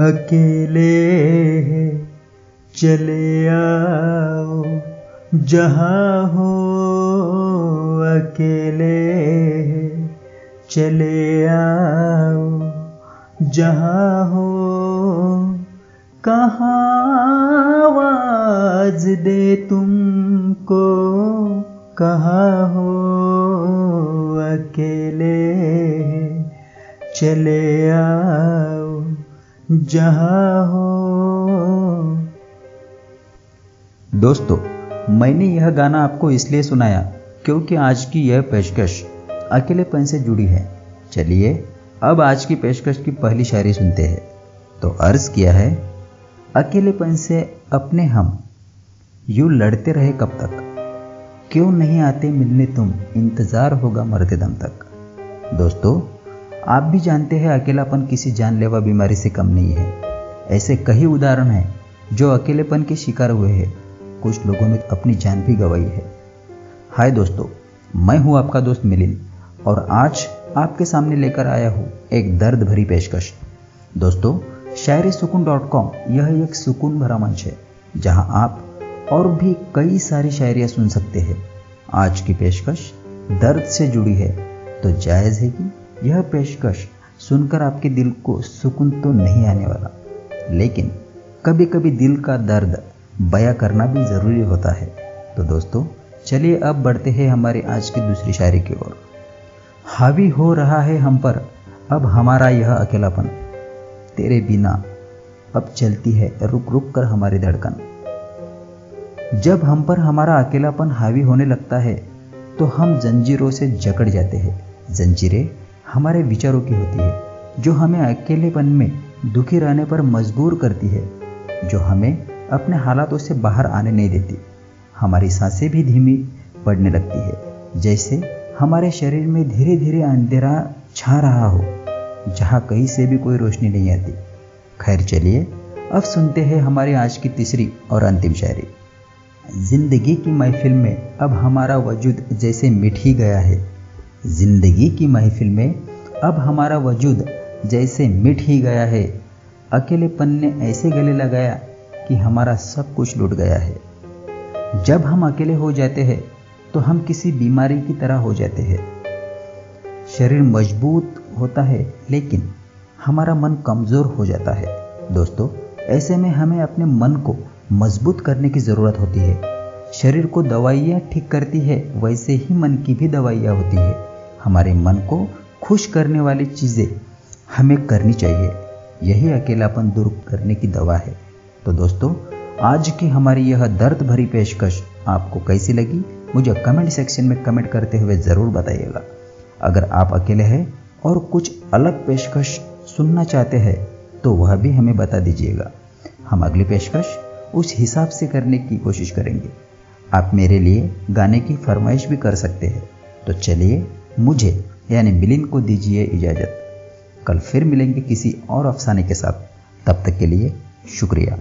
अकेले चले आओ, जहाँ हो, अकेले चले आओ, जहाँ हो, कहाँ आवाज़ दे तुमको, कहाँ हो, अकेले चले आओ। जहाँ हो। दोस्तों, मैंने यह गाना आपको इसलिए सुनाया क्योंकि आज की यह पेशकश अकेलेपन से जुड़ी है। चलिए, अब आज की पेशकश की पहली शायरी सुनते हैं। तो अर्ज़ किया है अकेलेपन से अपने हम, यूँ लड़ते रहे कब तक? क्यों नहीं आते मिलने तुम, इंतज़ार होगा मरते दम तक। दोस्तों आप भी जानते हैं अकेलापन किसी जानलेवा बीमारी से कम नहीं है। ऐसे कई उदाहरण हैं जो अकेलेपन के शिकार हुए हैं। कुछ लोगों ने अपनी जान भी गंवाई है। हाय दोस्तों, मैं हूँ आपका दोस्त मिलिन और आज आपके सामने लेकर आया हूँ एक दर्द भरी पेशकश। दोस्तों, शायरी सुकून डॉट कॉम यह एक सुकून भरा मंच है, जहाँ आप और भी कई सारी शायरियाँ सुन सकते हैं। आज की पेशकश दर्द से जुड़ी है तो जायज़ है कि यह पेशकश सुनकर आपके दिल को सुकून तो नहीं आने वाला। लेकिन कभी कभी दिल का दर्द बया करना भी ज़रूरी होता है। तो दोस्तों, चलिए अब बढ़ते हैं हमारी आज की दूसरी शायरी की ओर। हावी हो रहा है हम पर, अब हमारा यह अकेलापन। तेरे बिना अब चलती है रुक रुक कर हमारी धड़कन। जब हम पर हमारा अकेलापन हावी होने लगता है तो हम जंजीरों से जकड़ जाते हैं। जंजीरें हमारे विचारों की होती है, जो हमें अकेलेपन में दुखी रहने पर मजबूर करती है, जो हमें अपने हालातों से बाहर आने नहीं देती। हमारी साँसें भी धीमी पड़ने लगती है, जैसे हमारे शरीर में धीरे धीरे अंधेरा छा रहा हो, जहाँ कहीं से भी कोई रोशनी नहीं आती। खैर चलिए, अब सुनते हैं हमारी आज की तीसरी और अंतिम शायरी। ज़िंदगी की महफिल में अब हमारा वजूद जैसे मिट ही गया है। ज़िंदगी की महफिल में अब हमारा वजूद जैसे मिट ही गया है। अकेलेपन ने ऐसे गले लगाया कि हमारा सब कुछ लुट गया है। जब हम अकेले हो जाते हैं तो हम किसी बीमारी की तरह हो जाते हैं। शरीर मज़बूत होता है, लेकिन हमारा मन कमज़ोर हो जाता है। दोस्तों, ऐसे में हमें अपने मन को मज़बूत करने की ज़रूरत होती है। शरीर को दवाइयाँ ठीक करती है, वैसे ही मन की भी दवाइयाँ होती है। हमारे मन को खुश करने वाली चीज़ें हमें करनी चाहिए। यही अकेलापन दूर करने की दवा है। तो दोस्तों, आज की हमारी यह दर्द भरी पेशकश आपको कैसी लगी, मुझे कमेंट सेक्शन में कमेंट करते हुए ज़रूर बताइएगा। अगर आप अकेले हैं और कुछ अलग पेशकश सुनना चाहते हैं तो वह भी हमें बता दीजिएगा। हम अगली पेशकश उस हिसाब से करने की कोशिश करेंगे। आप मेरे लिए गाने की फरमाइश भी कर सकते हैं। तो चलिए मुझे, यानी मिलिन को दीजिए इजाज़त। कल फिर मिलेंगे किसी और अफसाने के साथ। तब तक के लिए शुक्रिया।